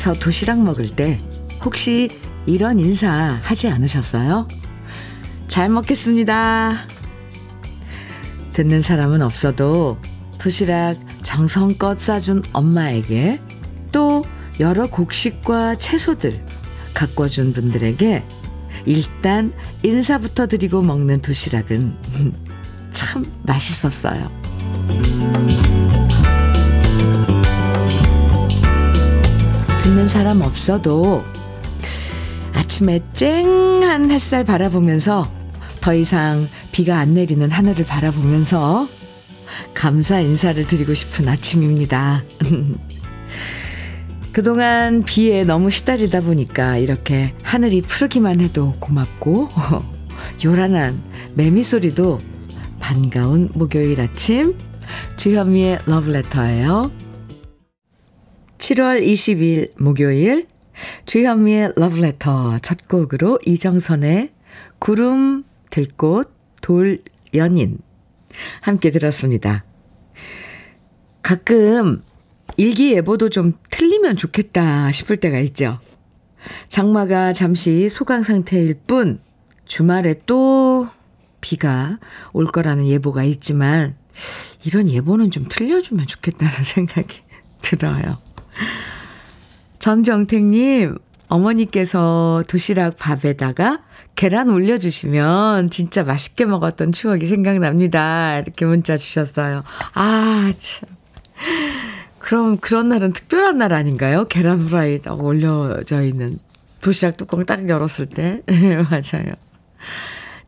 학교에서 도시락 먹을 때 혹시 이런 인사 하지 않으셨어요? 잘 먹겠습니다. 듣는 사람은 없어도 도시락 정성껏 싸준 엄마에게 또 여러 곡식과 채소들 가꿔준 분들에게 일단 인사부터 드리고 먹는 도시락은 참 맛있었어요. 듣는 사람 없어도 아침에 쨍한 햇살 바라보면서 더 이상 비가 안 내리는 하늘을 바라보면서 감사 인사를 드리고 싶은 아침입니다. 그동안 비에 너무 시달리다 보니까 이렇게 하늘이 푸르기만 해도 고맙고 요란한 매미 소리도 반가운 목요일 아침 주현미의 러브레터예요. 7월 20일 목요일 주현미의 러브레터 첫 곡으로 이정선의 구름 들꽃 돌 연인 함께 들었습니다. 가끔 일기예보도 좀 틀리면 좋겠다 싶을 때가 있죠. 장마가 잠시 소강 상태일 뿐 주말에 또 비가 올 거라는 예보가 있지만 이런 예보는 좀 틀려주면 좋겠다는 생각이 들어요. 전병택님, 어머니께서 도시락 밥에다가 계란 올려주시면 진짜 맛있게 먹었던 추억이 생각납니다. 이렇게 문자 주셨어요. 아, 참. 그럼 그런 날은 특별한 날 아닌가요? 계란 후라이 딱 올려져 있는 도시락 뚜껑 딱 열었을 때. 맞아요.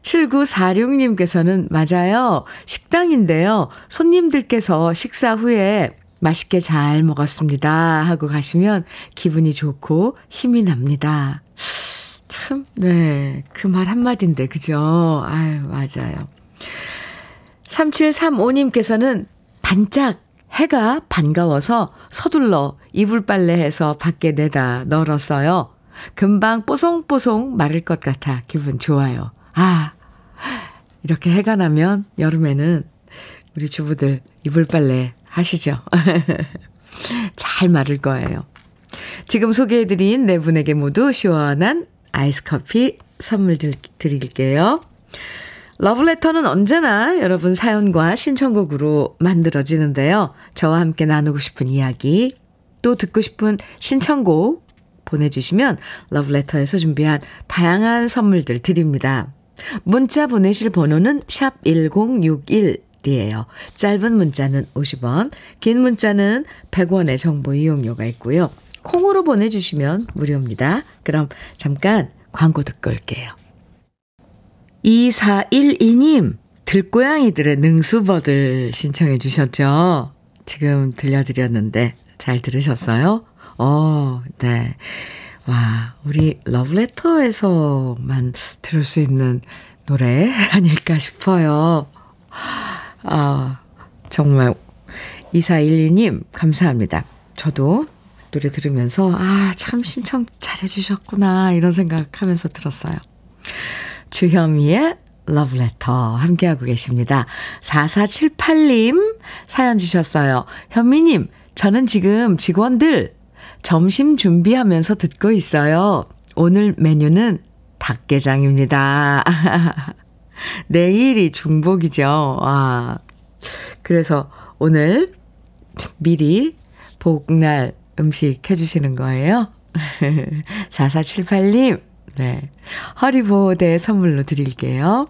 7946님께서는 맞아요. 식당인데요. 손님들께서 식사 후에 맛있게 잘 먹었습니다. 하고 가시면 기분이 좋고 힘이 납니다. 참, 네. 그 말 한마디인데, 그죠? 아유, 맞아요. 3735님께서는 반짝 해가 반가워서 서둘러 이불 빨래해서 밖에 내다 널었어요. 금방 뽀송뽀송 마를 것 같아 기분 좋아요. 아, 이렇게 해가 나면 여름에는 우리 주부들 이불 빨래 하시죠. 잘 마를 거예요. 지금 소개해드린 네 분에게 모두 시원한 아이스 커피 선물 드릴게요. 러브레터는 언제나 여러분 사연과 신청곡으로 만들어지는데요. 저와 함께 나누고 싶은 이야기, 또 듣고 싶은 신청곡 보내주시면 러브레터에서 준비한 다양한 선물들 드립니다. 문자 보내실 번호는 샵 1061 이에요. 짧은 문자는 50원, 긴 문자는 100원의 정보 이용료가 있고요. 콩으로 보내주시면 무료입니다. 그럼 잠깐 광고 듣고 올게요. 2412님, 들고양이들의 능수버들 신청해 주셨죠? 지금 들려드렸는데 잘 들으셨어요? 어, 네. 와, 우리 러브레터에서만 들을 수 있는 노래 아닐까 싶어요. 아, 정말 2412님, 감사합니다. 저도 노래 들으면서, 아, 참 신청 잘해 주셨구나, 이런 생각하면서 들었어요. 주현미의 러브레터 함께하고 계십니다. 4478님 사연 주셨어요. 현미님, 저는 지금 직원들 점심 준비하면서 듣고 있어요. 오늘 메뉴는 닭게장입니다. 내일이 중복이죠. 와. 그래서 오늘 미리 복날 음식 해주시는 거예요. 4478님, 네. 허리보호대 선물로 드릴게요.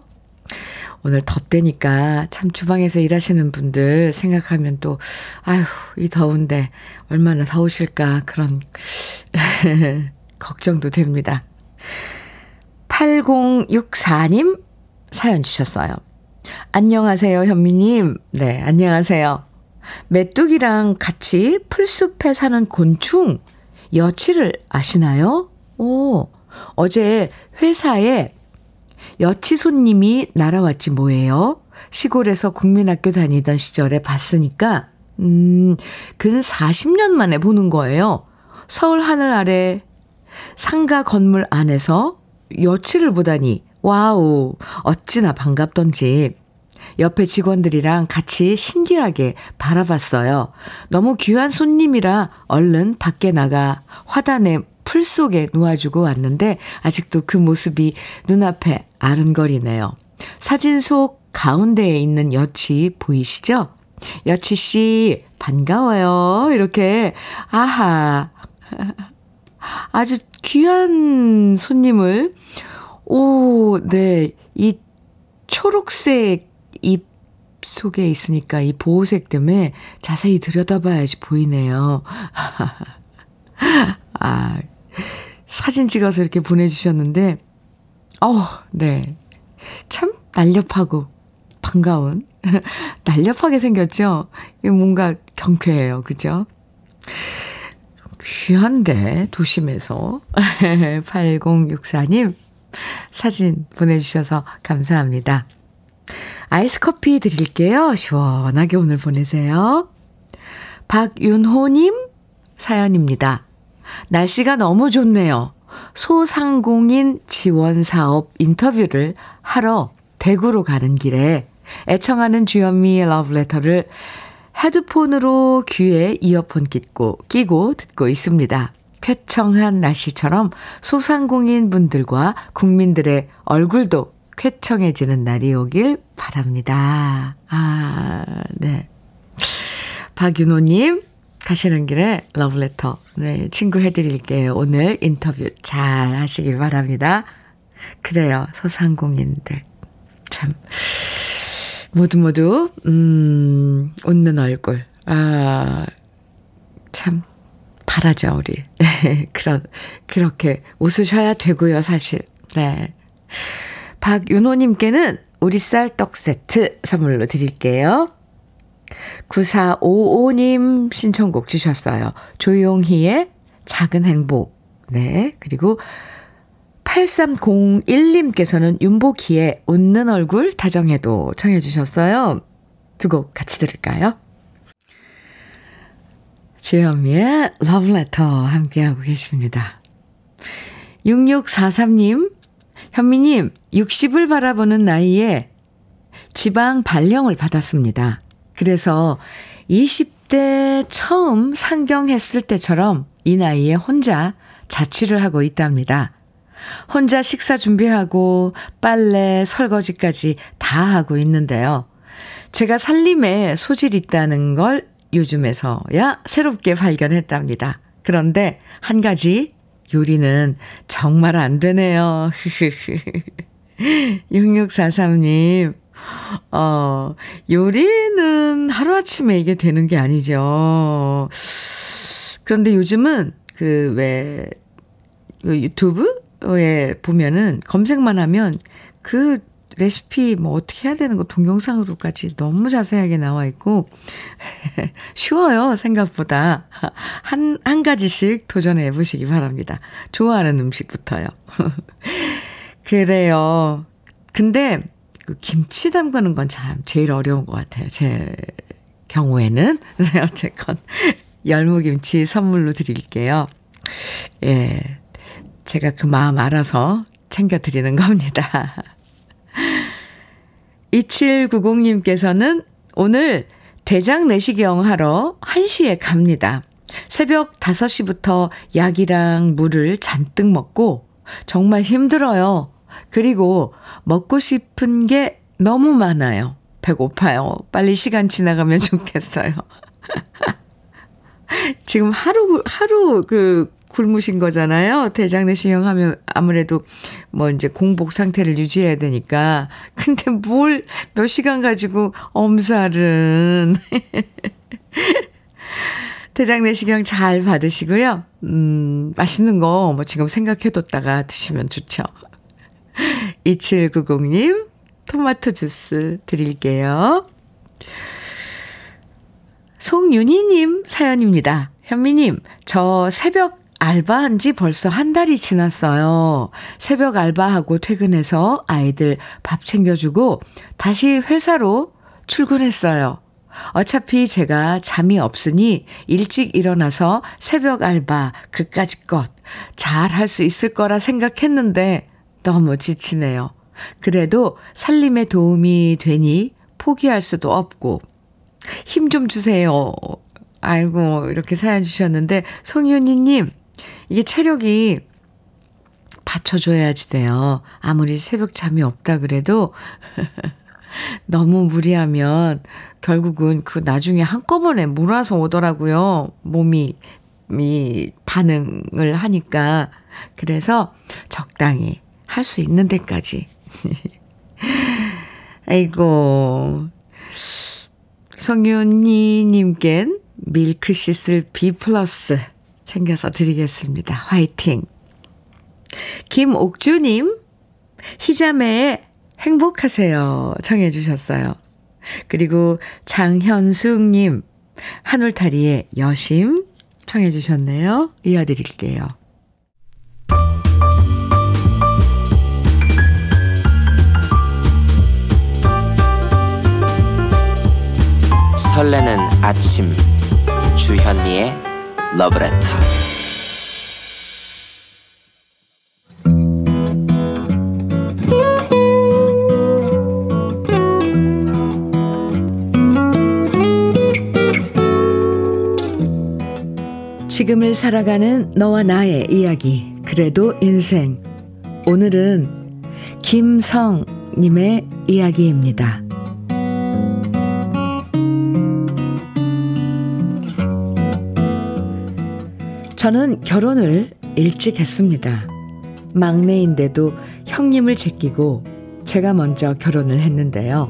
오늘 덥대니까 참 주방에서 일하시는 분들 생각하면 또, 아휴, 이 더운데 얼마나 더우실까 그런 걱정도 됩니다. 8064님 사연 주셨어요. 안녕하세요, 현미님. 네, 안녕하세요. 메뚜기랑 같이 풀숲에 사는 곤충, 여치를 아시나요? 오, 어제 회사에 여치 손님이 날아왔지 뭐예요? 시골에서 국민학교 다니던 시절에 봤으니까, 음, 근 40년 만에 보는 거예요. 서울 하늘 아래 상가 건물 안에서 여치를 보다니, 와우, 어찌나 반갑던지. 옆에 직원들이랑 같이 신기하게 바라봤어요. 너무 귀한 손님이라 얼른 밖에 나가 화단에 풀 속에 놓아주고 왔는데 아직도 그 모습이 눈앞에 아른거리네요. 사진 속 가운데에 있는 여치 보이시죠? 여치 씨, 반가워요. 이렇게, 아하. 아주 귀한 손님을, 오, 네. 이 초록색 잎 속에 있으니까 이 보호색 때문에 자세히 들여다봐야지 보이네요. 아, 사진 찍어서 이렇게 보내주셨는데, 어, 네. 참 날렵하고 반가운, 날렵하게 생겼죠? 뭔가 경쾌해요. 그죠? 귀한데, 도심에서. 8064님, 사진 보내주셔서 감사합니다. 아이스 커피 드릴게요. 시원하게 오늘 보내세요. 박윤호님 사연입니다. 날씨가 너무 좋네요. 소상공인 지원 사업 인터뷰를 하러 대구로 가는 길에 애청하는 주현미의 러브레터를 헤드폰으로 귀에 이어폰 끼고, 끼고 듣고 있습니다. 쾌청한 날씨처럼 소상공인 분들과 국민들의 얼굴도 쾌청해지는 날이 오길 바랍니다. 아, 네. 박윤호님, 가시는 길에 러브레터, 네, 친구 해드릴게요. 오늘 인터뷰 잘 하시길 바랍니다. 그래요, 소상공인들. 참, 모두 모두, 음, 웃는 얼굴. 아, 참, 바라죠, 우리. 그런, 그렇게 웃으셔야 되고요, 사실. 네. 박윤호님께는 우리 쌀떡 세트 선물로 드릴게요. 9455님 신청곡 주셨어요. 조용희의 작은 행복. 네. 그리고 8301님께서는 윤복희의 웃는 얼굴 다정해도 청해 주셨어요. 두 곡 같이 들을까요? 주현미의 러브레터 함께하고 계십니다. 6643님, 현미님, 60을 바라보는 나이에 지방 발령을 받았습니다. 그래서 20대 처음 상경했을 때처럼 이 나이에 혼자 자취를 하고 있답니다. 혼자 식사 준비하고 빨래, 설거지까지 다 하고 있는데요. 제가 살림에 소질 있다는 걸 요즘에서야 새롭게 발견했답니다. 그런데 한 가지 요리는 정말 안 되네요. 6643님, 어, 요리는 하루아침에 이게 되는 게 아니죠. 그런데 요즘은 그, 왜, 그 유튜브에 보면은 검색만 하면 그 레시피 뭐 어떻게 해야 되는 거 동영상으로까지 너무 자세하게 나와 있고 쉬워요 생각보다 한 한 가지씩 도전해 보시기 바랍니다. 좋아하는 음식부터요. 그래요. 근데 그 김치 담그는 건 참 제일 어려운 것 같아요. 제 경우에는 네, 어쨌건 열무김치 선물로 드릴게요. 예, 제가 그 마음 알아서 챙겨 드리는 겁니다. 2790님께서는 오늘 대장 내시경 하러 1시에 갑니다. 새벽 5시부터 약이랑 물을 잔뜩 먹고 정말 힘들어요. 그리고 먹고 싶은 게 너무 많아요. 배고파요. 빨리 시간 지나가면 좋겠어요. 지금 하루, 하루 그 굶으신 거잖아요. 대장내시경 하면 아무래도 뭐 이제 공복 상태를 유지해야 되니까. 근데 뭘 몇 시간 가지고 엄살은. 대장내시경 잘 받으시고요. 음, 맛있는 거 뭐 지금 생각해뒀다가 드시면 좋죠. 2790님, 토마토 주스 드릴게요. 송윤희님 사연입니다. 현미님, 저 새벽 알바한 지 벌써 한 달이 지났어요. 새벽 알바하고 퇴근해서 아이들 밥 챙겨주고 다시 회사로 출근했어요. 어차피 제가 잠이 없으니 일찍 일어나서 새벽 알바 그까짓 것 잘 할 수 있을 거라 생각했는데 너무 지치네요. 그래도 살림에 도움이 되니 포기할 수도 없고, 힘 좀 주세요. 아이고, 이렇게 사연 주셨는데, 송윤희님, 이게 체력이 받쳐줘야지 돼요. 아무리 새벽 잠이 없다 그래도, 너무 무리하면 결국은 그 나중에 한꺼번에 몰아서 오더라고요. 몸이, 이 반응을 하니까. 그래서 적당히 할 수 있는 데까지. 아이고. 성윤희님껜 밀크시슬 B 플러스 챙겨서 드리겠습니다. 화이팅. 김옥주님, 희자매의 행복하세요. 청해 주셨어요. 그리고 장현숙님, 한울타리의 여심 청해 주셨네요. 이어드릴게요. 설레는 아침 주현미의 러브레터 지금을 살아가는 너와 나의 이야기 그래도 인생 오늘은 김성님의 이야기입니다. 저는 결혼을 일찍 했습니다. 막내인데도 형님을 제끼고 제가 먼저 결혼을 했는데요.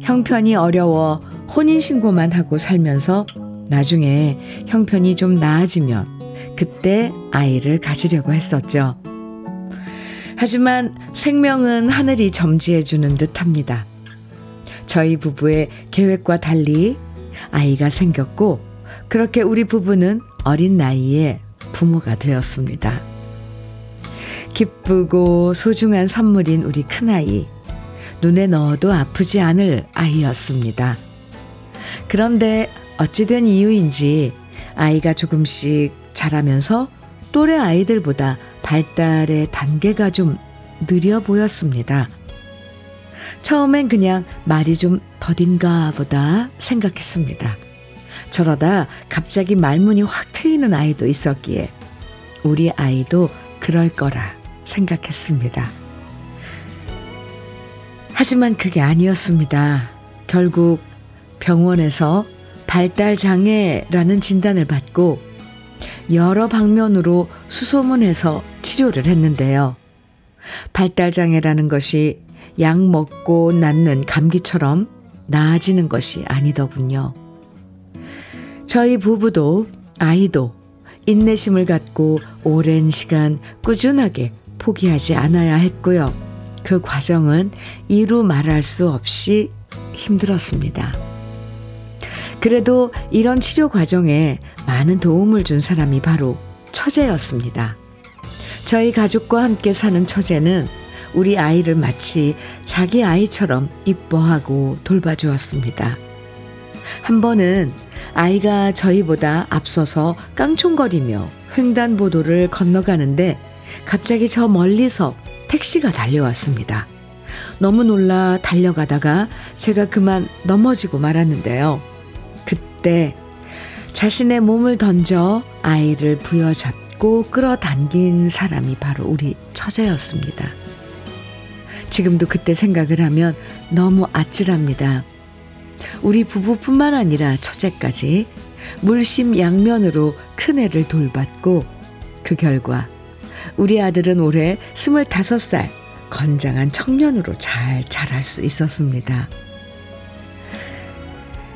형편이 어려워 혼인신고만 하고 살면서 나중에 형편이 좀 나아지면 그때 아이를 가지려고 했었죠. 하지만 생명은 하늘이 점지해주는 듯 합니다. 저희 부부의 계획과 달리 아이가 생겼고, 그렇게 우리 부부는 어린 나이에 부모가 되었습니다. 기쁘고 소중한 선물인 우리 큰아이. 눈에 넣어도 아프지 않을 아이였습니다. 그런데 어찌된 이유인지 아이가 조금씩 자라면서 또래 아이들보다 발달의 단계가 좀 느려 보였습니다. 처음엔 그냥 말이 좀 더딘가 보다 생각했습니다. 저러다 갑자기 말문이 확 트이는 아이도 있었기에 우리 아이도 그럴 거라 생각했습니다. 하지만 그게 아니었습니다. 결국 병원에서 발달장애라는 진단을 받고 여러 방면으로 수소문해서 치료를 했는데요. 발달장애라는 것이 약 먹고 낫는 감기처럼 나아지는 것이 아니더군요. 저희 부부도 아이도 인내심을 갖고 오랜 시간 꾸준하게 포기하지 않아야 했고요. 그 과정은 이루 말할 수 없이 힘들었습니다. 그래도 이런 치료 과정에 많은 도움을 준 사람이 바로 처제였습니다. 저희 가족과 함께 사는 처제는 우리 아이를 마치 자기 아이처럼 이뻐하고 돌봐주었습니다. 한 번은 아이가 저희보다 앞서서 깡총거리며 횡단보도를 건너가는데 갑자기 저 멀리서 택시가 달려왔습니다. 너무 놀라 달려가다가 제가 그만 넘어지고 말았는데요. 그때 자신의 몸을 던져 아이를 부여잡고 끌어당긴 사람이 바로 우리 처제였습니다. 지금도 그때 생각을 하면 너무 아찔합니다. 우리 부부뿐만 아니라 처제까지 물심양면으로 큰애를 돌봤고 그 결과 우리 아들은 올해 25살 건장한 청년으로 잘 자랄 수 있었습니다.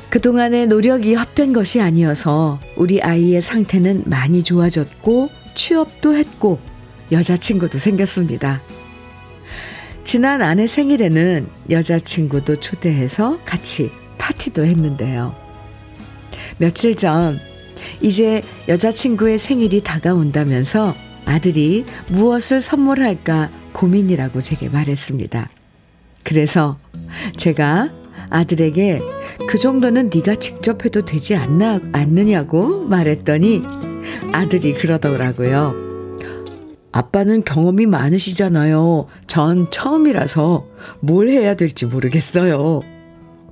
그동안의 노력이 헛된 것이 아니어서 우리 아이의 상태는 많이 좋아졌고 취업도 했고 여자친구도 생겼습니다. 지난 아내 생일에는 여자친구도 초대해서 같이 파티도 했는데요. 며칠 전 이제 여자친구의 생일이 다가온다면서 아들이 무엇을 선물할까 고민이라고 제게 말했습니다. 그래서 제가 아들에게 그 정도는 네가 직접 해도 되지 않나 않느냐고 말했더니 아들이 그러더라고요. 아빠는 경험이 많으시잖아요. 전 처음이라서 뭘 해야 될지 모르겠어요.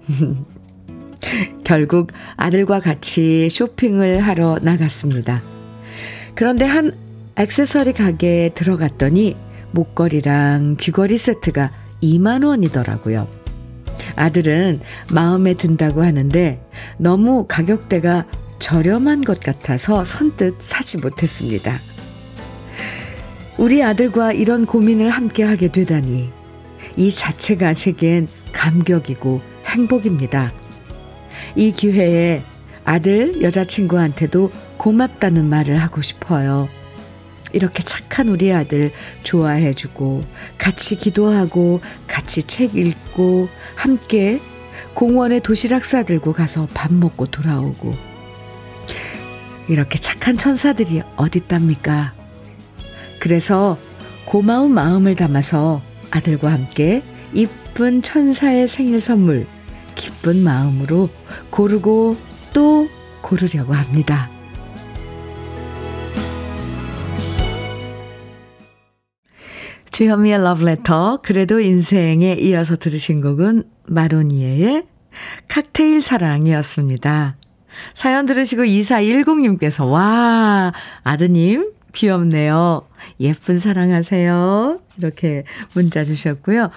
결국 아들과 같이 쇼핑을 하러 나갔습니다. 그런데 한 액세서리 가게에 들어갔더니 목걸이랑 귀걸이 세트가 2만 원이더라고요. 아들은 마음에 든다고 하는데 너무 가격대가 저렴한 것 같아서 선뜻 사지 못했습니다. 우리 아들과 이런 고민을 함께 하게 되다니 이 자체가 제겐 감격이고 행복입니다. 이 기회에 아들 여자친구한테도 고맙다는 말을 하고 싶어요. 이렇게 착한 우리 아들 좋아해주고, 같이 기도하고, 같이 책 읽고, 함께 공원에 도시락 싸들고 가서 밥 먹고 돌아오고. 이렇게 착한 천사들이 어딨답니까? 그래서 고마운 마음을 담아서 아들과 함께 이쁜 천사의 생일 선물 기쁜 마음으로 고르고 또 고르려고 합니다. 주현미의 러브레터 그래도 인생에 이어서 들으신 곡은 마로니에의 칵테일 사랑이었습니다. 사연 들으시고 2410님께서 와 아드님 귀엽네요. 예쁜 사랑하세요. 이렇게 문자 주셨고요.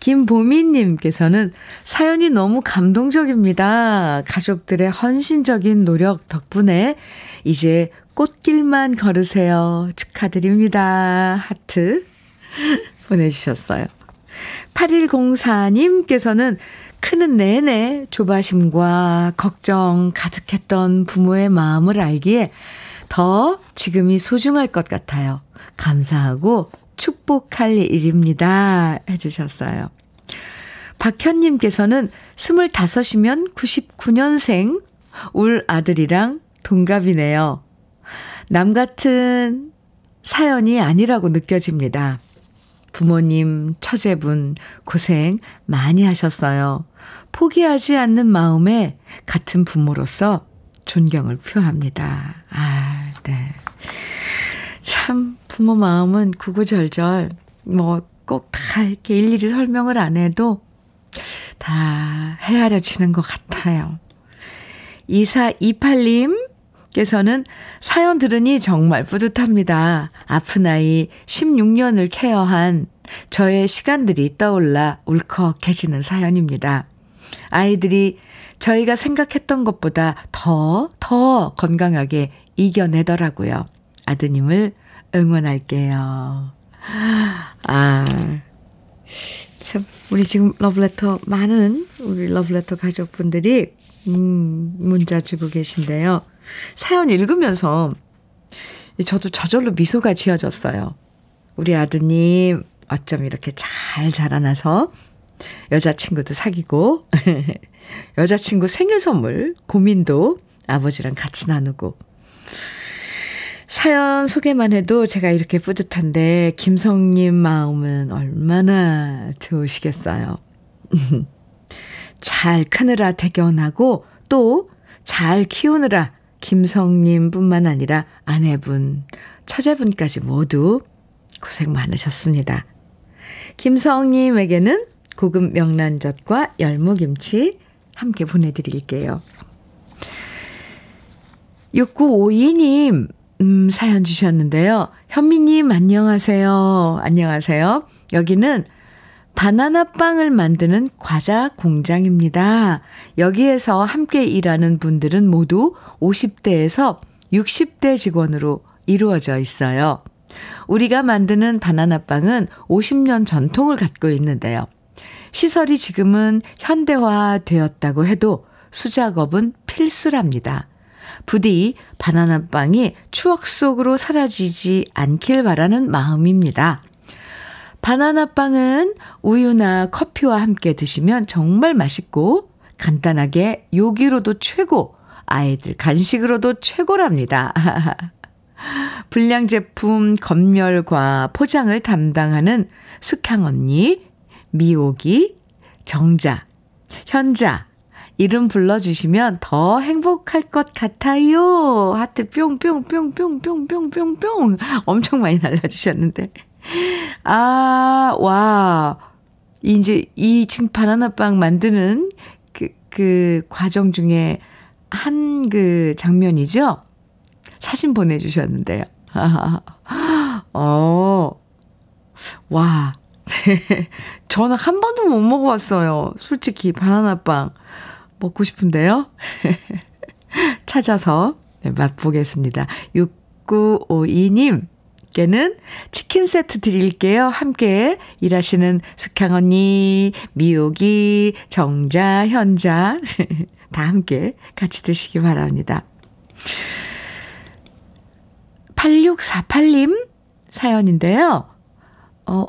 김보미님께서는 사연이 너무 감동적입니다. 가족들의 헌신적인 노력 덕분에 이제 꽃길만 걸으세요. 축하드립니다. 하트 보내주셨어요. 8104님께서는 크는 내내 조바심과 걱정 가득했던 부모의 마음을 알기에 더 지금이 소중할 것 같아요. 감사하고 축복할 일입니다. 해주셨어요. 박현님께서는 25이면 99년생 울 아들이랑 동갑이네요. 남 같은 사연이 아니라고 느껴집니다. 부모님, 처제분, 고생 많이 하셨어요. 포기하지 않는 마음에 같은 부모로서 존경을 표합니다. 아, 네. 참, 부모 마음은 구구절절, 뭐, 꼭 다 이렇게 일일이 설명을 안 해도 다 헤아려지는 것 같아요. 2428님 께서는 사연 들으니 정말 뿌듯합니다. 아픈 아이 16년을 케어한 저의 시간들이 떠올라 울컥해지는 사연입니다. 아이들이 저희가 생각했던 것보다 더, 더 건강하게 이겨내더라고요. 아드님을 응원할게요. 아, 참, 우리 지금 러브레터, 많은 우리 러브레터 가족분들이, 음, 문자 주고 계신데요. 사연 읽으면서 저도 저절로 미소가 지어졌어요. 우리 아드님, 어쩜 이렇게 잘 자라나서 여자친구도 사귀고, 여자친구 생일 선물 고민도 아버지랑 같이 나누고. 사연 소개만 해도 제가 이렇게 뿌듯한데, 김성님 마음은 얼마나 좋으시겠어요. 잘 크느라 대견하고, 또 잘 키우느라 김성님 뿐만 아니라 아내분, 처제분까지 모두 고생 많으셨습니다. 김성님에게는 고급 명란젓과 열무김치 함께 보내드릴게요. 6952님, 음, 사연 주셨는데요. 현미님, 안녕하세요. 안녕하세요. 여기는 바나나 빵을 만드는 과자 공장입니다. 여기에서 함께 일하는 분들은 모두 50대에서 60대 직원으로 이루어져 있어요. 우리가 만드는 바나나 빵은 50년 전통을 갖고 있는데요. 시설이 지금은 현대화 되었다고 해도 수작업은 필수랍니다. 부디 바나나 빵이 추억 속으로 사라지지 않길 바라는 마음입니다. 바나나 빵은 우유나 커피와 함께 드시면 정말 맛있고 간단하게 요기로도 최고, 아이들 간식으로도 최고랍니다. 불량 제품 검열과 포장을 담당하는 숙향 언니, 미옥이, 정자, 현자, 이름 불러주시면 더 행복할 것 같아요. 하트 뿅뿅뿅뿅뿅뿅뿅뿅 엄청 많이 날려주셨는데. 아, 와. 이제 이 지금 바나나빵 만드는 그 그 과정 중에 한 그 장면이죠? 사진 보내주셨는데요. 어, 와. 저는 한 번도 못 먹어봤어요. 솔직히 바나나빵 먹고 싶은데요. 찾아서 네, 맛보겠습니다. 6952님. 께는 치킨 세트 드릴게요. 함께 일하시는 숙향 언니, 미옥이, 정자, 현자 다 함께 같이 드시기 바랍니다. 8648님 사연인데요. 어,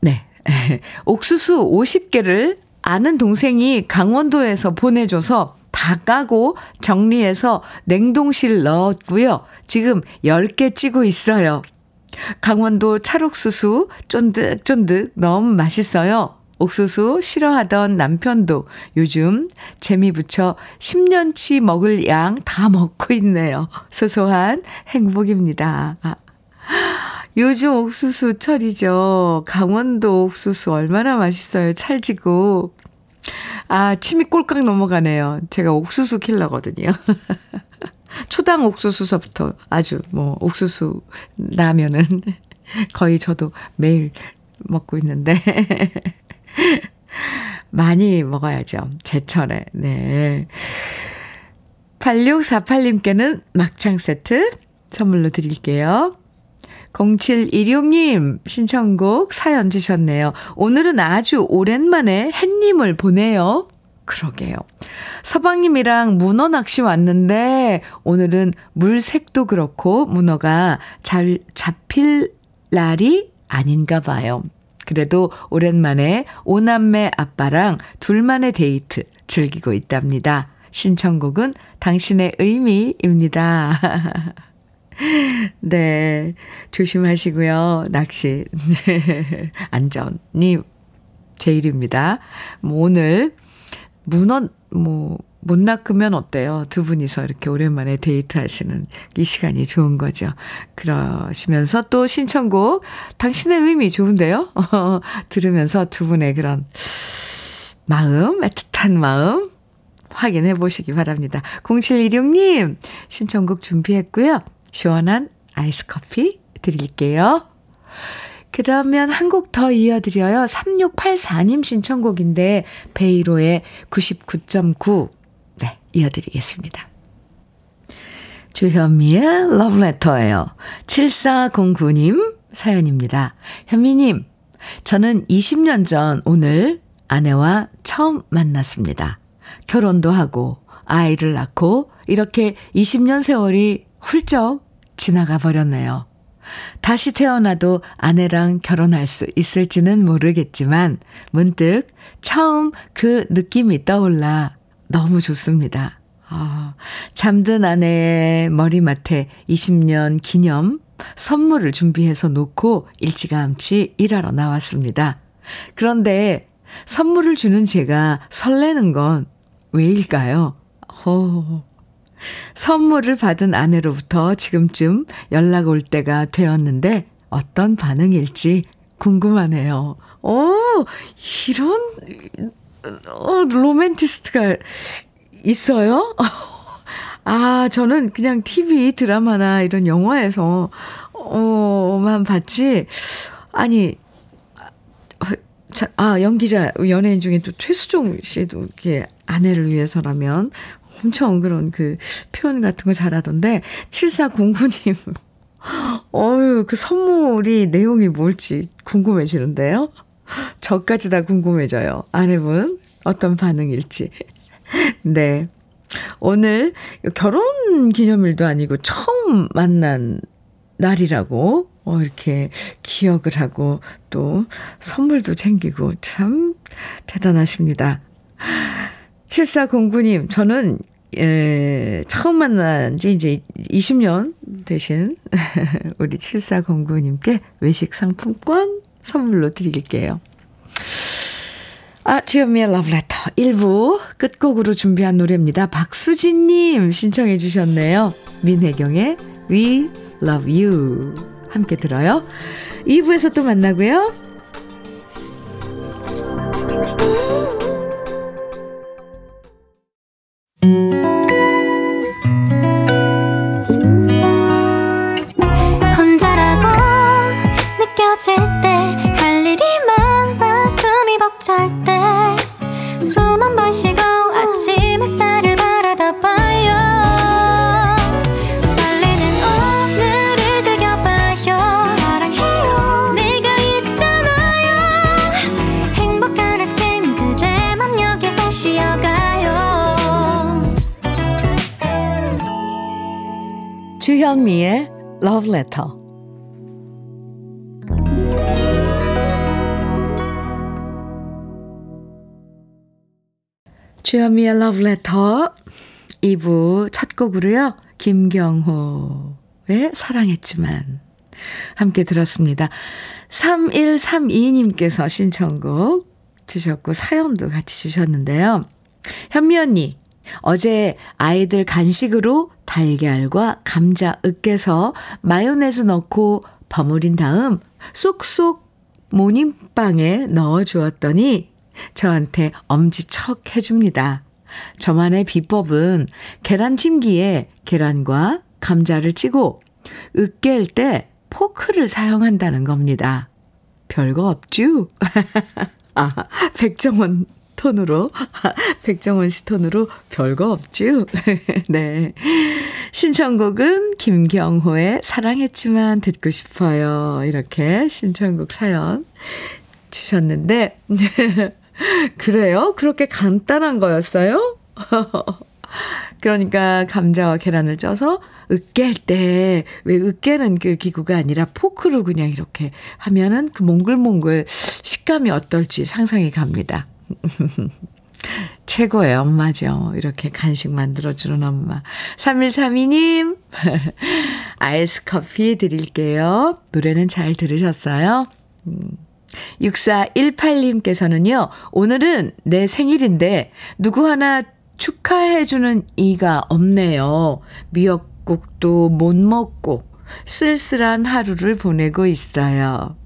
네. 옥수수 50개를 아는 동생이 강원도에서 보내줘서 다 까고 정리해서 냉동실 넣었고요. 지금 10개 찌고 있어요. 강원도 찰옥수수 쫀득쫀득 너무 맛있어요. 옥수수 싫어하던 남편도 요즘 재미 붙여 10년치 먹을 양 다 먹고 있네요. 소소한 행복입니다. 아, 요즘 옥수수 철이죠. 강원도 옥수수 얼마나 맛있어요. 찰지고. 아, 침이 꼴깍 넘어가네요. 제가 옥수수 킬러거든요. 초당 옥수수서부터 아주 뭐 옥수수 나면은 거의 저도 매일 먹고 있는데 많이 먹어야죠. 제철에. 네. 8648님께는 막창 세트 선물로 드릴게요. 0716님 신청곡 사연 주셨네요. 오늘은 아주 오랜만에 햇님을 보내요. 그러게요. 서방님이랑 문어 낚시 왔는데 오늘은 물색도 그렇고 문어가 잘 잡힐 날이 아닌가 봐요. 그래도 오랜만에 오남매 아빠랑 둘만의 데이트 즐기고 있답니다. 신청곡은 당신의 의미입니다. 네. 조심하시고요. 낚시. 안전이 제일입니다. 뭐 오늘 문어, 뭐, 못 낚으면 어때요? 두 분이서 이렇게 오랜만에 데이트 하시는 이 시간이 좋은 거죠. 그러시면서 또 신청곡, 당신의 의미 좋은데요? 들으면서 두 분의 그런 마음, 애틋한 마음 확인해 보시기 바랍니다. 0716님, 신청곡 준비했고요. 시원한 아이스 커피 드릴게요. 그러면 한 곡 더 이어드려요. 3684님 신청곡인데, 베이로의 99.9. 네, 이어드리겠습니다. 주현미의 러브레터예요. 7409님 사연입니다. 현미님, 저는 20년 전 오늘 아내와 처음 만났습니다. 결혼도 하고 아이를 낳고 이렇게 20년 세월이 훌쩍 지나가 버렸네요. 다시 태어나도 아내랑 결혼할 수 있을지는 모르겠지만 문득 처음 그 느낌이 떠올라 너무 좋습니다. 아, 잠든 아내의 머리맡에 20년 기념 선물을 준비해서 놓고 일찌감치 일하러 나왔습니다. 그런데 선물을 주는 제가 설레는 건 왜일까요? 호, 선물을 받은 아내로부터 지금쯤 연락 올 때가 되었는데 어떤 반응일지 궁금하네요. 오, 이런, 어, 로맨티스트가 있어요? 아, 저는 그냥 TV 드라마나 이런 영화에서, 어, 만 봤지. 아니, 아, 연기자, 연예인 중에 또 최수종 씨도 이렇게 아내를 위해서라면 엄청 그런 그 표현 같은 거 잘하던데, 7409님. 어유 그 선물이 내용이 뭘지 궁금해지는데요? 저까지 다 궁금해져요. 아내분, 어떤 반응일지. 네. 오늘 결혼 기념일도 아니고 처음 만난 날이라고, 어, 이렇게 기억을 하고 또 선물도 챙기고 참 대단하십니다. 7409님, 저는 예, 처음 만난 지 이제 20년 되신 우리 7409님께 외식 상품권 선물로 드릴게요. 아, 주현미의 러브레터 1부 끝곡으로 준비한 노래입니다. 박수진님 신청해 주셨네요. 민혜경의 We Love You 함께 들어요. 2부에서 또 만나고요. 주현미의 Love Letter. 주현미의 Love Letter 2부 첫 곡으로요. 김경호의 사랑했지만 함께 들었습니다. 3132님께서 신청곡 주셨고 사연도 같이 주셨는데요. 현미 언니, 어제 아이들 간식으로 달걀과 감자 으깨서 마요네즈 넣고 버무린 다음 쏙쏙 모닝빵에 넣어 주었더니 저한테 엄지척 해줍니다. 저만의 비법은 계란찜기에 계란과 감자를 찌고 으깰 때 포크를 사용한다는 겁니다. 별거 없쥬? 아, 백정원 톤으로, 백정원 씨 톤으로 별거 없죠? 네. 신청곡은 김경호의 사랑했지만 듣고 싶어요. 이렇게 신청곡 사연 주셨는데, 그래요? 그렇게 간단한 거였어요? 그러니까 감자와 계란을 쪄서 으깰 때, 왜 으깨는 그 기구가 아니라 포크로 그냥 이렇게 하면은 그 몽글몽글 식감이 어떨지 상상이 갑니다. 최고의 엄마죠. 이렇게 간식 만들어주는 엄마. 3132님, 아이스 커피 드릴게요. 노래는 잘 들으셨어요? 6418님께서는요, 오늘은 내 생일인데, 누구 하나 축하해주는 이가 없네요. 미역국도 못 먹고, 쓸쓸한 하루를 보내고 있어요.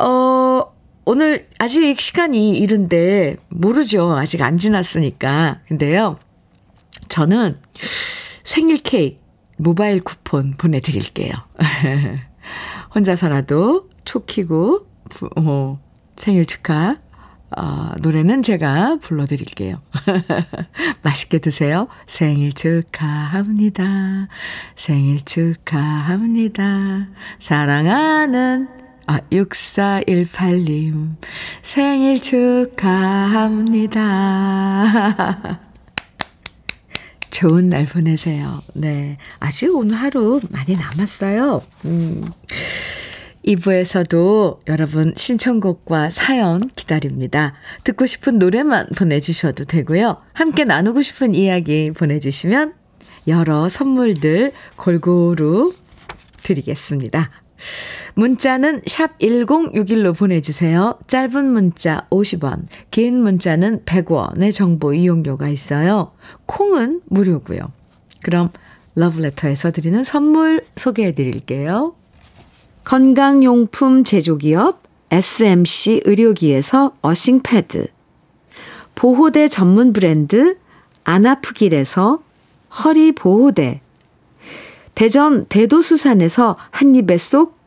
어, 오늘 아직 시간이 이른데 모르죠. 아직 안 지났으니까. 근데요. 저는 생일 케이크 모바일 쿠폰 보내드릴게요. 혼자서라도 촉키고 어, 생일 축하 어, 노래는 제가 불러드릴게요. 맛있게 드세요. 생일 축하합니다. 생일 축하합니다. 사랑하는 아, 6418님, 생일 축하합니다. 좋은 날 보내세요. 네. 아직 오늘 하루 많이 남았어요. 음. 2부에서도 여러분 신청곡과 사연 기다립니다. 듣고 싶은 노래만 보내주셔도 되고요. 함께 나누고 싶은 이야기 보내주시면 여러 선물들 골고루 드리겠습니다. 문자는 샵 1061로 보내주세요. 짧은 문자 50원, 긴 문자는 100원의 정보 이용료가 있어요. 콩은 무료고요. 그럼 러브레터에서 드리는 선물 소개해 드릴게요. 건강용품 제조기업 SMC 의료기에서 어싱패드 보호대 전문 브랜드 안아프길에서 허리보호대 대전 대도수산에서 한입에 쏙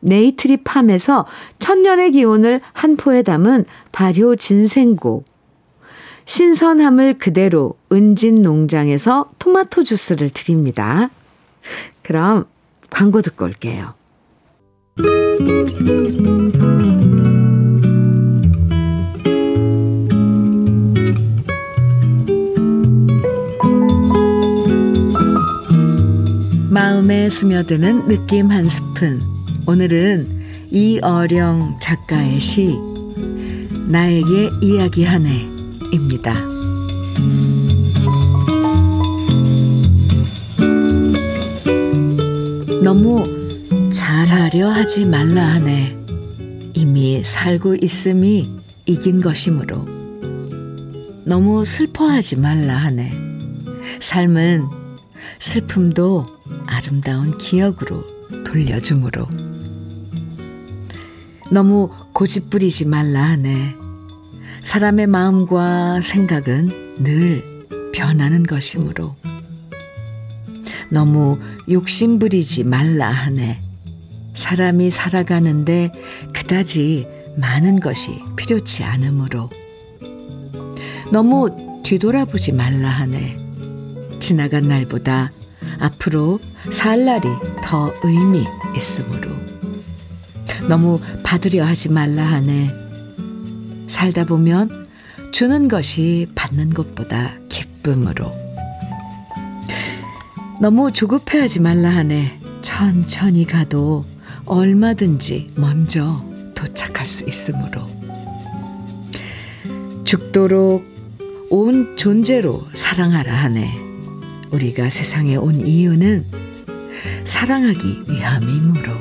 네이트리팜에서 천년의 기온을 한 포에 담은 발효 진생고 신선함을 그대로 은진 농장에서 토마토 주스를 드립니다. 그럼 광고 듣고 올게요. 마음에 스며드는 느낌 한 스푼. 오늘은 이어령 작가의 시, 나에게 이야기하네입니다. 너무 잘하려 하지 말라 하네. 이미 살고 있음이 이긴 것이므로. 너무 슬퍼하지 말라 하네. 삶은 슬픔도 아름다운 기억으로 돌려주므로. 너무 고집부리지 말라 하네. 사람의 마음과 생각은 늘 변하는 것이므로. 너무 욕심부리지 말라 하네. 사람이 살아가는데 그다지 많은 것이 필요치 않으므로. 너무 뒤돌아보지 말라 하네. 지나간 날보다 앞으로 살 날이 더 의미 있으므로. 너무 받으려 하지 말라 하네. 살다 보면 주는 것이 받는 것보다 기쁨으로. 너무 조급해 하지 말라 하네. 천천히 가도 얼마든지 먼저 도착할 수 있으므로. 죽도록 온 존재로 사랑하라 하네. 우리가 세상에 온 이유는 사랑하기 위함이므로.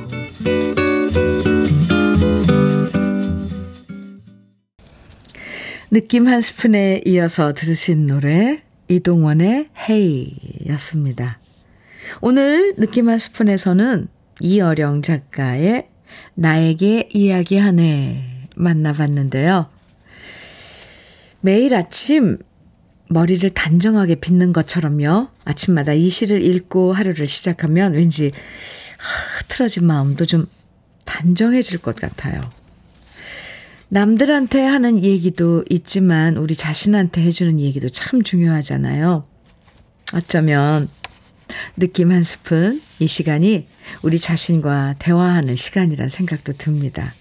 느낌 한 스푼에 이어서 들으신 노래 이동원의 헤이였습니다. 오늘 느낌 한 스푼에서는 이어령 작가의 나에게 이야기하네 만나봤는데요. 매일 아침 머리를 단정하게 빗는 것처럼요. 아침마다 이 시를 읽고 하루를 시작하면 왠지 흐트러진 마음도 좀 단정해질 것 같아요. 남들한테 하는 얘기도 있지만 우리 자신한테 해주는 얘기도 참 중요하잖아요. 어쩌면 느낌 한 스푼 이 시간이 우리 자신과 대화하는 시간이란 생각도 듭니다.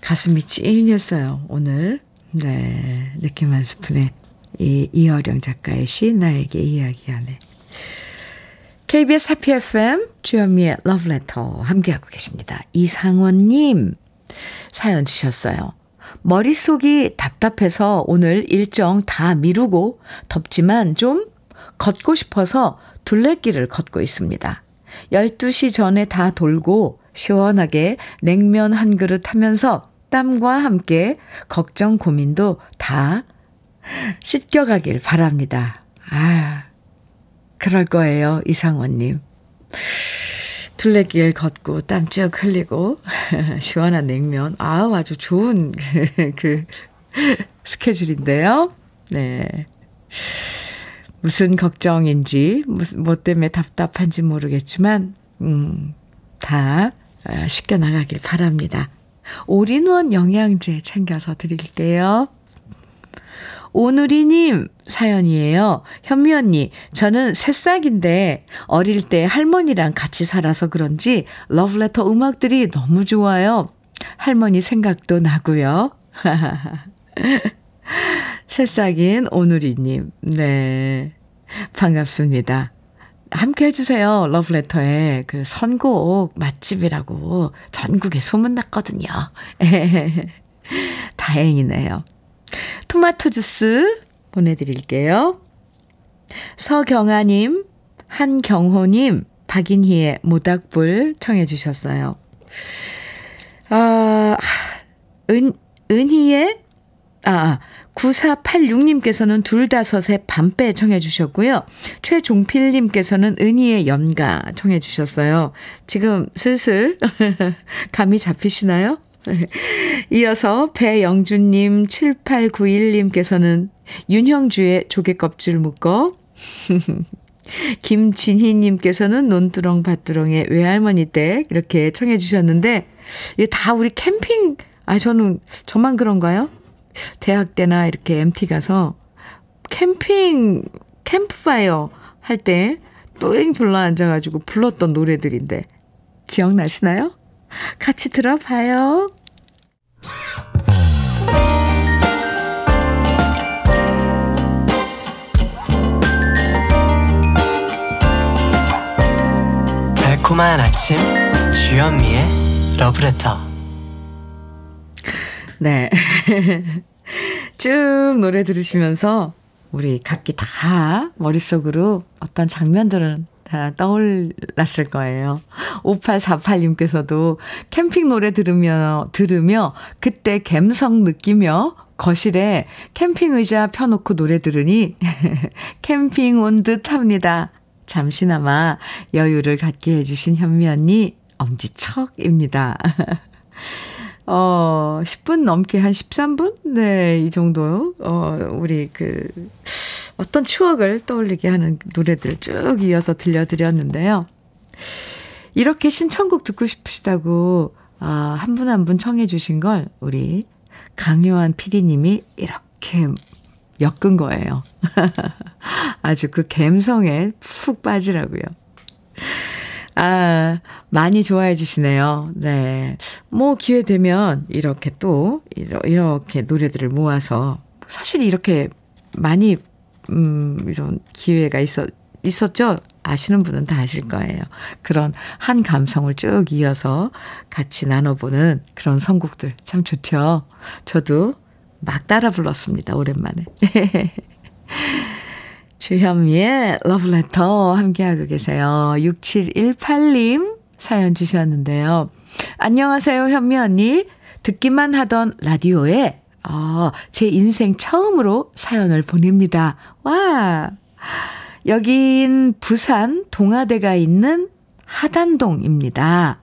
가슴이 찡했어요, 오늘. 네, 느낌 한 스푼에 이 이어령 작가의 시 나에게 이야기하네. KBS 하피 FM 주현미의 러브레터 함께하고 계십니다. 이상원님 사연 주셨어요. 머릿속이 답답해서 오늘 일정 다 미루고 덥지만 좀 걷고 싶어서 둘레길을 걷고 있습니다. 12시 전에 다 돌고 시원하게 냉면 한 그릇 하면서 땀과 함께 걱정 고민도 다 씻겨가길 바랍니다. 아, 그럴 거예요, 이상원님. 둘레길 걷고 땀쭉 흘리고 시원한 냉면. 아우, 아주 좋은 그 스케줄인데요. 네. 무슨 걱정인지, 무슨, 뭐 때문에 답답한지 모르겠지만, 음, 다 씻겨 나가길 바랍니다. 올인원 영양제 챙겨서 드릴게요. 오누리님 사연이에요. 현미 언니, 저는 새싹인데 어릴 때 할머니랑 같이 살아서 그런지 러브레터 음악들이 너무 좋아요. 할머니 생각도 나고요. 새싹인 오누리님, 네. 반갑습니다. 함께 해주세요. 러브레터에 그 선곡 맛집이라고 전국에 소문났거든요. 다행이네요. 토마토 주스 보내드릴게요. 서경아님, 한경호님, 박인희의 모닥불 청해주셨어요. 아, 은, 은희의, 아, 9486님께서는 둘다섯의 밤배 청해주셨고요. 최종필님께서는 은희의 연가 청해주셨어요. 지금 슬슬 감이 잡히시나요? 이어서 배영준님, 7891님께서는 윤형주의 조개껍질 묶어. 김진희님께서는 논두렁 밭두렁의 외할머니 댁 이렇게 청해 주셨는데 이게 다 우리 캠핑 아 저는 저만 그런가요? 대학 때나 이렇게 MT 가서 캠핑 캠프파이어 할때 뿌잉 둘러 앉아가지고 불렀던 노래들인데 기억나시나요? 같이 들어봐요. 달콤한 아침 주현미의 러브레터 네. 쭉 노래 들으시면서 우리 각기 다 머릿속으로 어떤 장면들은 다 떠올랐을 거예요. 5848님께서도 캠핑 노래 들으며, 들으며 그때 갬성 느끼며 거실에 캠핑 의자 펴놓고 노래 들으니 캠핑 온 듯 합니다. 잠시나마 여유를 갖게 해주신 현미 언니 엄지척입니다. 어, 10분 넘게 한 13분? 네, 이 정도. 어, 우리 그, 어떤 추억을 떠올리게 하는 노래들 쭉 이어서 들려드렸는데요. 이렇게 신청곡 듣고 싶으시다고, 아, 한 분 한 분 청해주신 걸 우리 강요한 PD님이 이렇게 엮은 거예요. 아주 그 감성에 푹 빠지라고요. 아, 많이 좋아해 주시네요. 네. 뭐 기회 되면 이렇게 또 이렇게 노래들을 모아서 사실 이렇게 많이 음 이런 기회가 있었 있었죠. 아시는 분은 다 아실 거예요. 그런 한 감성을 쭉 이어서 같이 나눠보는 그런 선곡들 참 좋죠. 저도 막 따라 불렀습니다. 오랜만에. 주현미의 러브레터 함께하고 계세요. 6718님 사연 주셨는데요. 안녕하세요, 현미 언니. 듣기만 하던 라디오에 어, 제 인생 처음으로 사연을 보냅니다. 와! 여긴 부산 동아대가 있는 하단동입니다.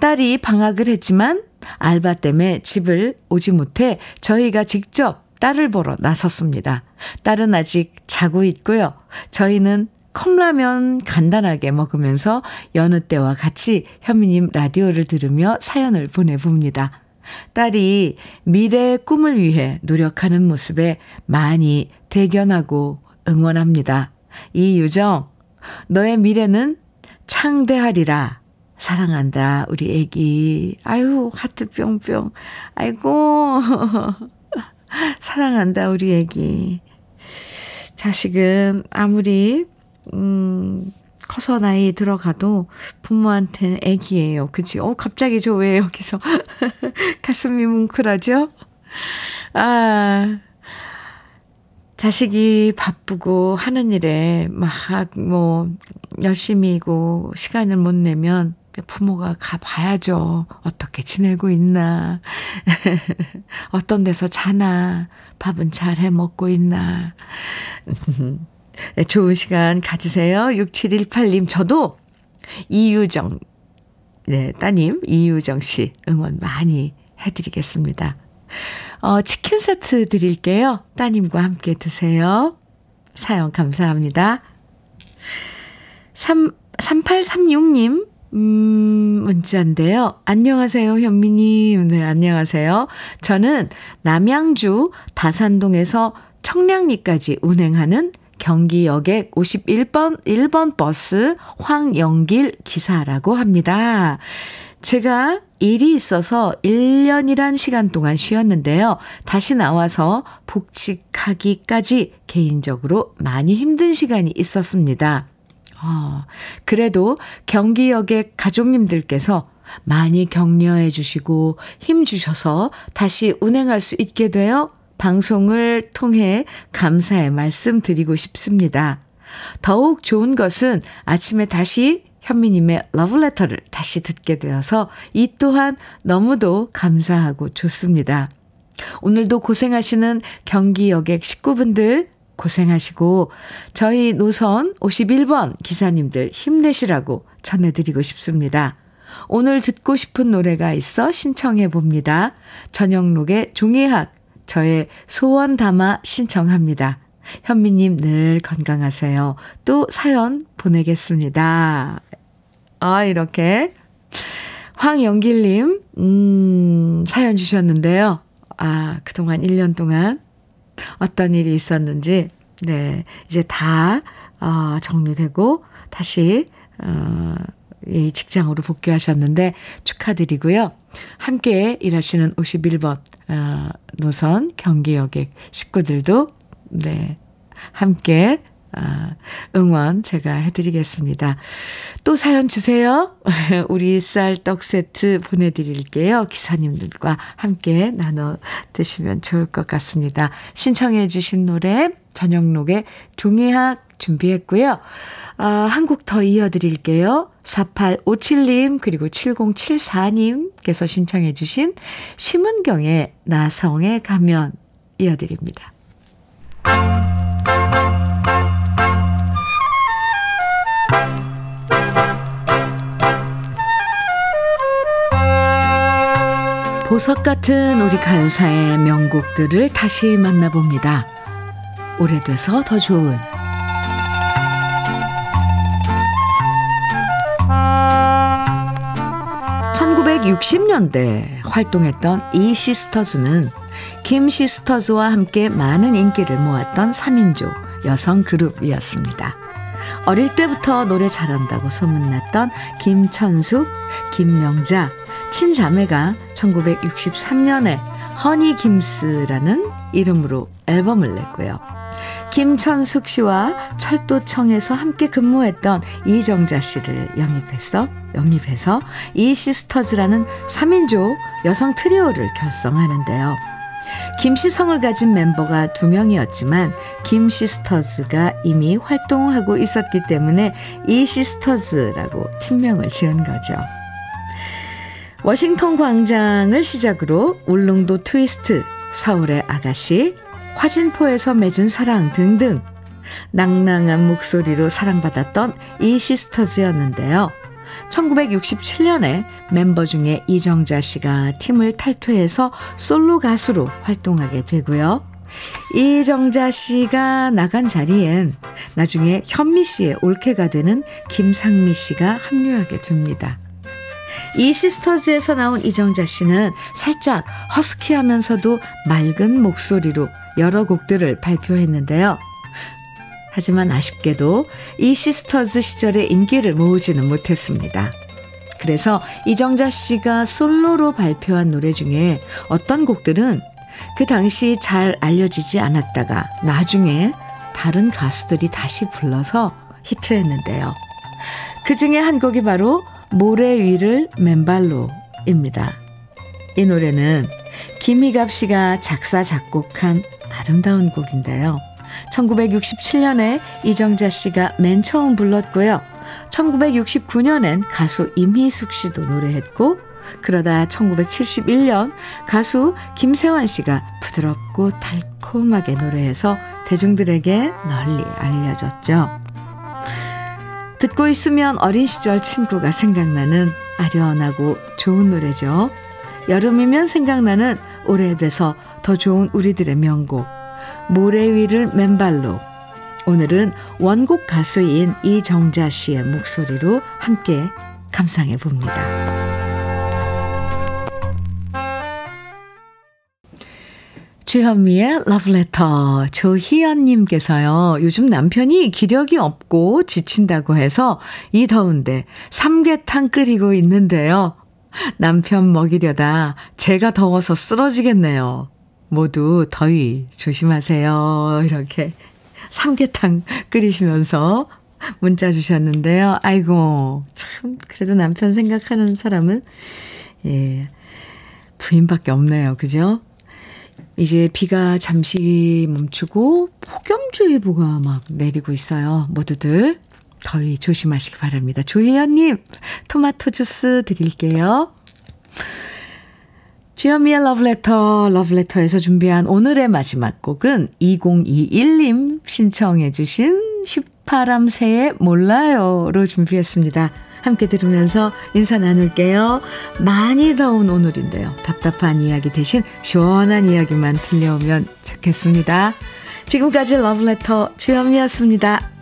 딸이 방학을 했지만 알바 때문에 집을 오지 못해 저희가 직접 딸을 보러 나섰습니다. 딸은 아직 자고 있고요. 저희는 컵라면 간단하게 먹으면서 여느 때와 같이 현미님 라디오를 들으며 사연을 보내봅니다. 딸이 미래의 꿈을 위해 노력하는 모습에 많이 대견하고 응원합니다. 이유정, 너의 미래는 창대하리라. 사랑한다, 우리 애기. 아유, 하트 뿅뿅. 아이고. 사랑한다, 우리 애기. 자식은 아무리, 음, 커서 나이 들어가도 부모한테는 애기예요. 그치? 어, 갑자기 저 왜 여기서 가슴이 뭉클하죠? 아, 자식이 바쁘고 하는 일에 막 뭐 열심히고 시간을 못 내면 부모가 가봐야죠. 어떻게 지내고 있나. 어떤 데서 자나. 밥은 잘 해 먹고 있나. 네, 좋은 시간 가지세요. 6718님, 저도 이유정, 네, 따님, 이유정 씨 응원 많이 해드리겠습니다. 어, 치킨 세트 드릴게요. 따님과 함께 드세요. 사연 감사합니다. 3, 3836님, 음, 문자인데요. 안녕하세요, 현미님. 네, 안녕하세요. 저는 남양주 다산동에서 청량리까지 운행하는 경기역의 51번, 1번 버스 황영길 기사라고 합니다. 제가 일이 있어서 1년이란 시간 동안 쉬었는데요. 다시 나와서 복직하기까지 개인적으로 많이 힘든 시간이 있었습니다. 어, 그래도 경기역의 가족님들께서 많이 격려해 주시고 힘 주셔서 다시 운행할 수 있게 되어 방송을 통해 감사의 말씀 드리고 싶습니다. 더욱 좋은 것은 아침에 다시 현미님의 러브레터를 다시 듣게 되어서 이 또한 너무도 감사하고 좋습니다. 오늘도 고생하시는 경기 여객 식구분들 고생하시고 저희 노선 51번 기사님들 힘내시라고 전해드리고 싶습니다. 오늘 듣고 싶은 노래가 있어 신청해 봅니다. 전영록의 종이학 저의 소원 담아 신청합니다. 현미님 늘 건강하세요. 또 사연 보내겠습니다. 아, 이렇게. 황영길님, 음, 사연 주셨는데요. 아, 그동안 1년 동안 어떤 일이 있었는지, 네, 이제 다, 어, 정리되고, 다시, 어, 이 직장으로 복귀하셨는데 축하드리고요. 함께 일하시는 51번 어, 노선 경기역의 식구들도 네 함께 아, 응원 제가 해드리겠습니다. 또 사연 주세요. 우리 쌀 떡 세트 보내드릴게요. 기사님들과 함께 나눠 드시면 좋을 것 같습니다. 신청해 주신 노래 저녁록의 종이학 준비했고요. 아, 한 곡 더 이어드릴게요. 4857님 그리고 7074님께서 신청해 주신 심은경의 나성에 가면 이어드립니다. 보석 같은 우리 가요사의 명곡들을 다시 만나봅니다. 오래돼서 더 좋은 1960년대 활동했던 이 시스터즈는 김 시스터즈와 함께 많은 인기를 모았던 3인조 여성 그룹이었습니다. 어릴 때부터 노래 잘한다고 소문났던 김천숙, 김명자, 친자매가 1963년에 허니 김스라는 이름으로 앨범을 냈고요. 김천숙 씨와 철도청에서 함께 근무했던 이정자 씨를 영입했어 영입해서 이 시스터즈라는 3인조 여성 트리오를 결성하는데요. 김씨성을 가진 멤버가 두 명이었지만 김 시스터즈가 이미 활동하고 있었기 때문에 이 시스터즈라고 팀명을 지은 거죠. 워싱턴 광장을 시작으로 울릉도 트위스트, 서울의 아가씨, 화진포에서 맺은 사랑 등등 낭낭한 목소리로 사랑받았던 이 시스터즈였는데요. 1967년에 멤버 중에 이정자 씨가 팀을 탈퇴해서 솔로 가수로 활동하게 되고요. 이정자 씨가 나간 자리엔 나중에 현미 씨의 올케가 되는 김상미 씨가 합류하게 됩니다. 이 시스터즈에서 나온 이정자 씨는 살짝 허스키하면서도 맑은 목소리로 여러 곡들을 발표했는데요. 하지만 아쉽게도 이 시스터즈 시절에 인기를 모으지는 못했습니다. 그래서 이정자 씨가 솔로로 발표한 노래 중에 어떤 곡들은 그 당시 잘 알려지지 않았다가 나중에 다른 가수들이 다시 불러서 히트했는데요. 그 중에 한 곡이 바로 모래 위를 맨발로입니다. 이 노래는 김희갑 씨가 작사, 작곡한 아름다운 곡인데요. 1967년에 이정자 씨가 맨 처음 불렀고요. 1969년엔 가수 임희숙 씨도 노래했고, 그러다 1971년 가수 김세환 씨가 부드럽고 달콤하게 노래해서 대중들에게 널리 알려졌죠. 듣고 있으면 어린 시절 친구가 생각나는 아련하고 좋은 노래죠. 여름이면 생각나는 오래돼서 더 좋은 우리들의 명곡 모래 위를 맨발로 오늘은 원곡 가수인 이정자 씨의 목소리로 함께 감상해 봅니다. 주현미의 러브레터 조희연님께서요. 요즘 남편이 기력이 없고 지친다고 해서 이 더운데 삼계탕 끓이고 있는데요. 남편 먹이려다 제가 더워서 쓰러지겠네요. 모두 더위 조심하세요. 이렇게 삼계탕 끓이시면서 문자 주셨는데요. 아이고, 참, 그래도 남편 생각하는 사람은, 예, 부인밖에 없네요. 그죠? 이제 비가 잠시 멈추고 폭염주의보가 막 내리고 있어요. 모두들 더위 조심하시기 바랍니다. 조혜연님, 토마토 주스 드릴게요. 주현미의 러브레터, 러브레터에서 준비한 오늘의 마지막 곡은 2021님 신청해 주신 휘파람 새의 몰라요로 준비했습니다. 함께 들으면서 인사 나눌게요. 많이 더운 오늘인데요. 답답한 이야기 대신 시원한 이야기만 들려오면 좋겠습니다. 지금까지 러브레터 주현미였습니다.